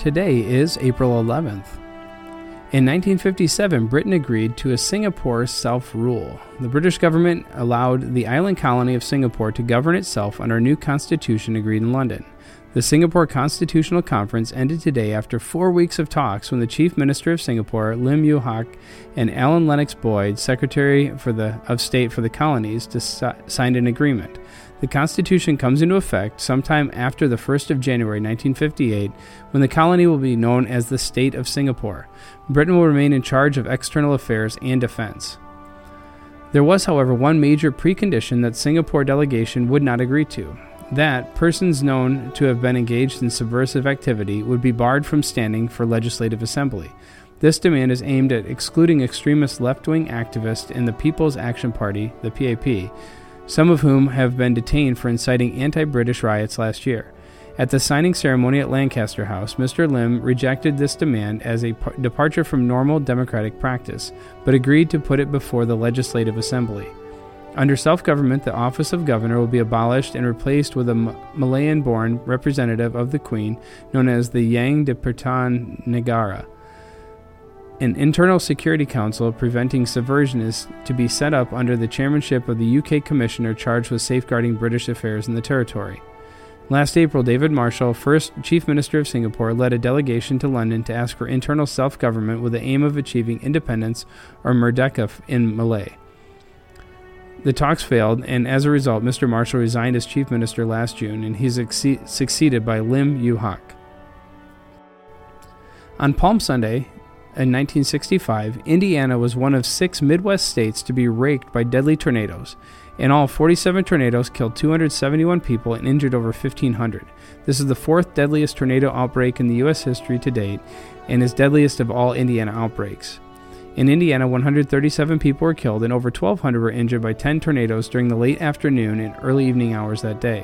Today is April 11th. In 1957, Britain agreed to a Singapore self rule. The British government allowed the island colony of Singapore to govern itself under a new constitution agreed in London. The Singapore Constitutional Conference ended today after four weeks of talks when the Chief Minister of Singapore, Lim Yew Hock, and Alan Lennox Boyd, Secretary the, of State for the Colonies, signed an agreement. The Constitution comes into effect sometime after the 1st of January 1958, when the colony will be known as the State of Singapore. Britain will remain in charge of external affairs and defense. There was, however, one major precondition that Singapore delegation would not agree to that persons known to have been engaged in subversive activity would be barred from standing for legislative assembly. This demand is aimed at excluding extremist left wing activists in the People's Action Party, the PAP, some of whom have been detained for inciting anti British riots last year. At the signing ceremony at Lancaster House, Mr. Lim rejected this demand as a departure from normal democratic practice, but agreed to put it before the Legislative Assembly. Under self government, the office of governor will be abolished and replaced with a Malayan born representative of the Queen known as the Yang di-Pertuan Negara. An internal security council preventing subversionists to be set up under the chairmanship of the UK commissioner charged with safeguarding British affairs in the territory. Last April, David Marshall, first Chief Minister of Singapore, led a delegation to London to ask for internal self government with the aim of achieving independence, or Merdeka in Malay. The talks failed, and as a result, Mr. Marshall resigned as chief minister last June, and he's succeeded by Lim Yew Hock. On Palm Sunday, in 1965, Indiana was one of six Midwest states to be raked by deadly tornadoes. In all, 47 tornadoes killed 271 people and injured over 1,500. This is the fourth deadliest tornado outbreak in the U.S. history to date and is deadliest of all Indiana outbreaks. In Indiana, 137 people were killed and over 1,200 were injured by 10 tornadoes during the late afternoon and early evening hours that day.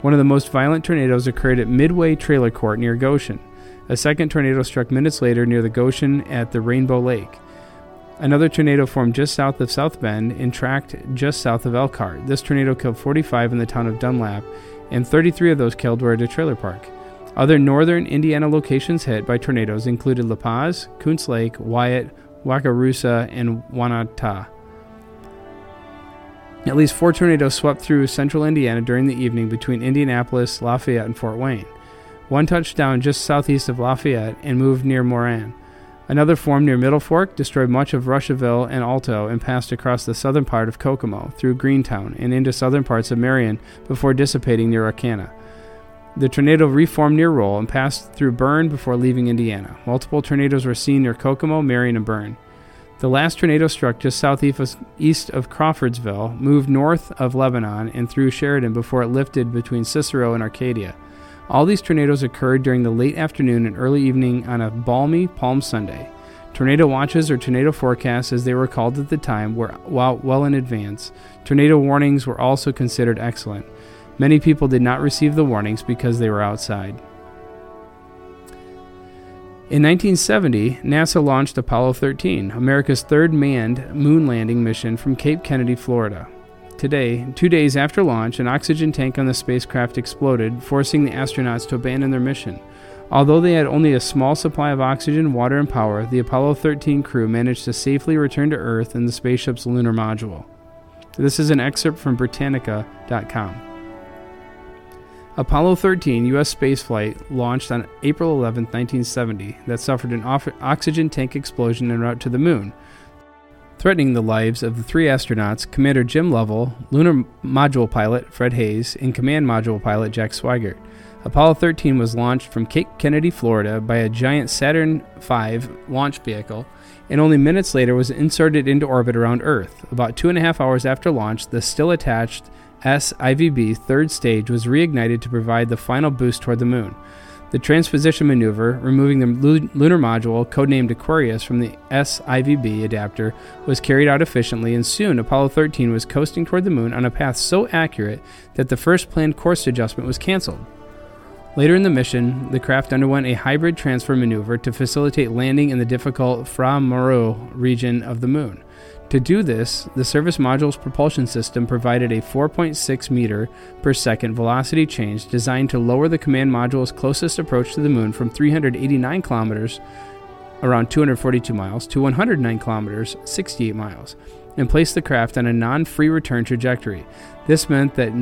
One of the most violent tornadoes occurred at Midway Trailer Court near Goshen. A second tornado struck minutes later near the Goshen at the Rainbow Lake. Another tornado formed just south of South Bend and tracked just south of Elkhart. This tornado killed 45 in the town of Dunlap, and 33 of those killed were at a trailer park. Other northern Indiana locations hit by tornadoes included La Paz, Koontz Lake, Wyatt, Wakarusa, and Wanatah. At least four tornadoes swept through central Indiana during the evening between Indianapolis, Lafayette, and Fort Wayne. One touched down just southeast of Lafayette and moved near Moran. Another formed near Middle Fork, destroyed much of Russiaville and Alto, and passed across the southern part of Kokomo, through Greentown, and into southern parts of Marion before dissipating near Arcana. The tornado reformed near Roll and passed through Berne before leaving Indiana. Multiple tornadoes were seen near Kokomo, Marion, and Berne. The last tornado struck just southeast of Crawfordsville, moved north of Lebanon, and through Sheridan before it lifted between Cicero and Arcadia. All these tornadoes occurred during the late afternoon and early evening on a balmy Palm Sunday. Tornado watches or tornado forecasts, as they were called at the time, were well, in advance. Tornado warnings were also considered excellent. Many people did not receive the warnings because they were outside. In 1970, NASA launched Apollo 13, America's third manned moon landing mission from Cape Kennedy, Florida. Today, two days after launch, an oxygen tank on the spacecraft exploded, forcing the astronauts to abandon their mission. Although they had only a small supply of oxygen, water, and power, the Apollo 13 crew managed to safely return to Earth in the spaceship's lunar module. This is an excerpt from Britannica.com. Apollo 13 U.S. spaceflight launched on April 11, 1970, that suffered an oxygen tank explosion en route to the moon, threatening the lives of the three astronauts Commander Jim Lovell, lunar module pilot Fred Haise, and command module pilot Jack Swigert. Apollo 13 was launched from Cape Kennedy, Florida, by a giant Saturn V launch vehicle, and only minutes later was inserted into orbit around Earth. About two and a half hours after launch, the still attached SIVB third stage was reignited to provide the final boost toward the moon. The transposition maneuver, removing the lunar module codenamed Aquarius from the SIVB adapter, was carried out efficiently, and soon Apollo 13 was coasting toward the moon on a path so accurate that the first planned course adjustment was canceled. Later in the mission, the craft underwent a hybrid transfer maneuver to facilitate landing in the difficult Fra Mauro region of the moon. To do this, the service module's propulsion system provided a 4.6 meter per second velocity change designed to lower the command module's closest approach to the moon from 389 kilometers, around 242 miles, to 109 kilometers, 68 miles, and place the craft on a non free return trajectory. This meant that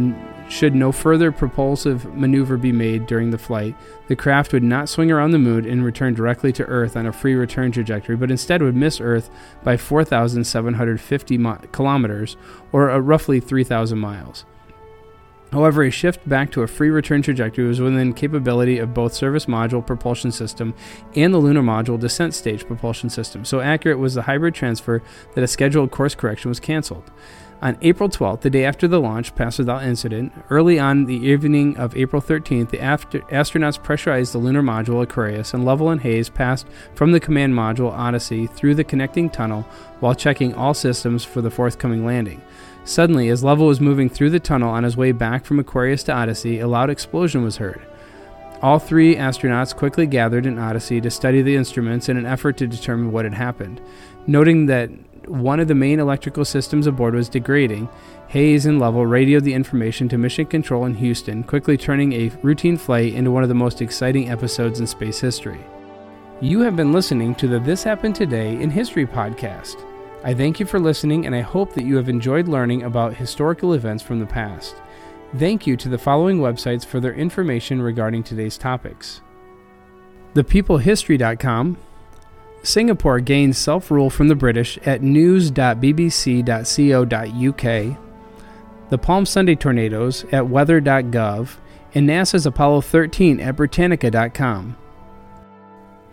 should no further propulsive maneuver be made during the flight, the craft would not swing around the moon and return directly to Earth on a free return trajectory, but instead would miss Earth by 4,750 mi- kilometers, or uh, roughly 3,000 miles. However, a shift back to a free return trajectory was within capability of both service module propulsion system and the lunar module descent stage propulsion system. So accurate was the hybrid transfer that a scheduled course correction was canceled. On April 12th, the day after the launch passed without incident, early on the evening of April 13th, the astronauts pressurized the lunar module Aquarius, and Lovell and Haise passed from the command module Odyssey through the connecting tunnel while checking all systems for the forthcoming landing. Suddenly, as Lovell was moving through the tunnel on his way back from Aquarius to Odyssey, a loud explosion was heard. All three astronauts quickly gathered in Odyssey to study the instruments in an effort to determine what had happened. Noting that one of the main electrical systems aboard was degrading, Haise and Lovell radioed the information to Mission Control in Houston, quickly turning a routine flight into one of the most exciting episodes in space history. You have been listening to the This Happened Today in History podcast. I thank you for listening, and I hope that you have enjoyed learning about historical events from the past. Thank you to the following websites for their information regarding today's topics. ThePeopleHistory.com. Singapore gains self rule from the British at news.bbc.co.uk. The Palm Sunday tornadoes at weather.gov. And NASA's Apollo 13 at Britannica.com.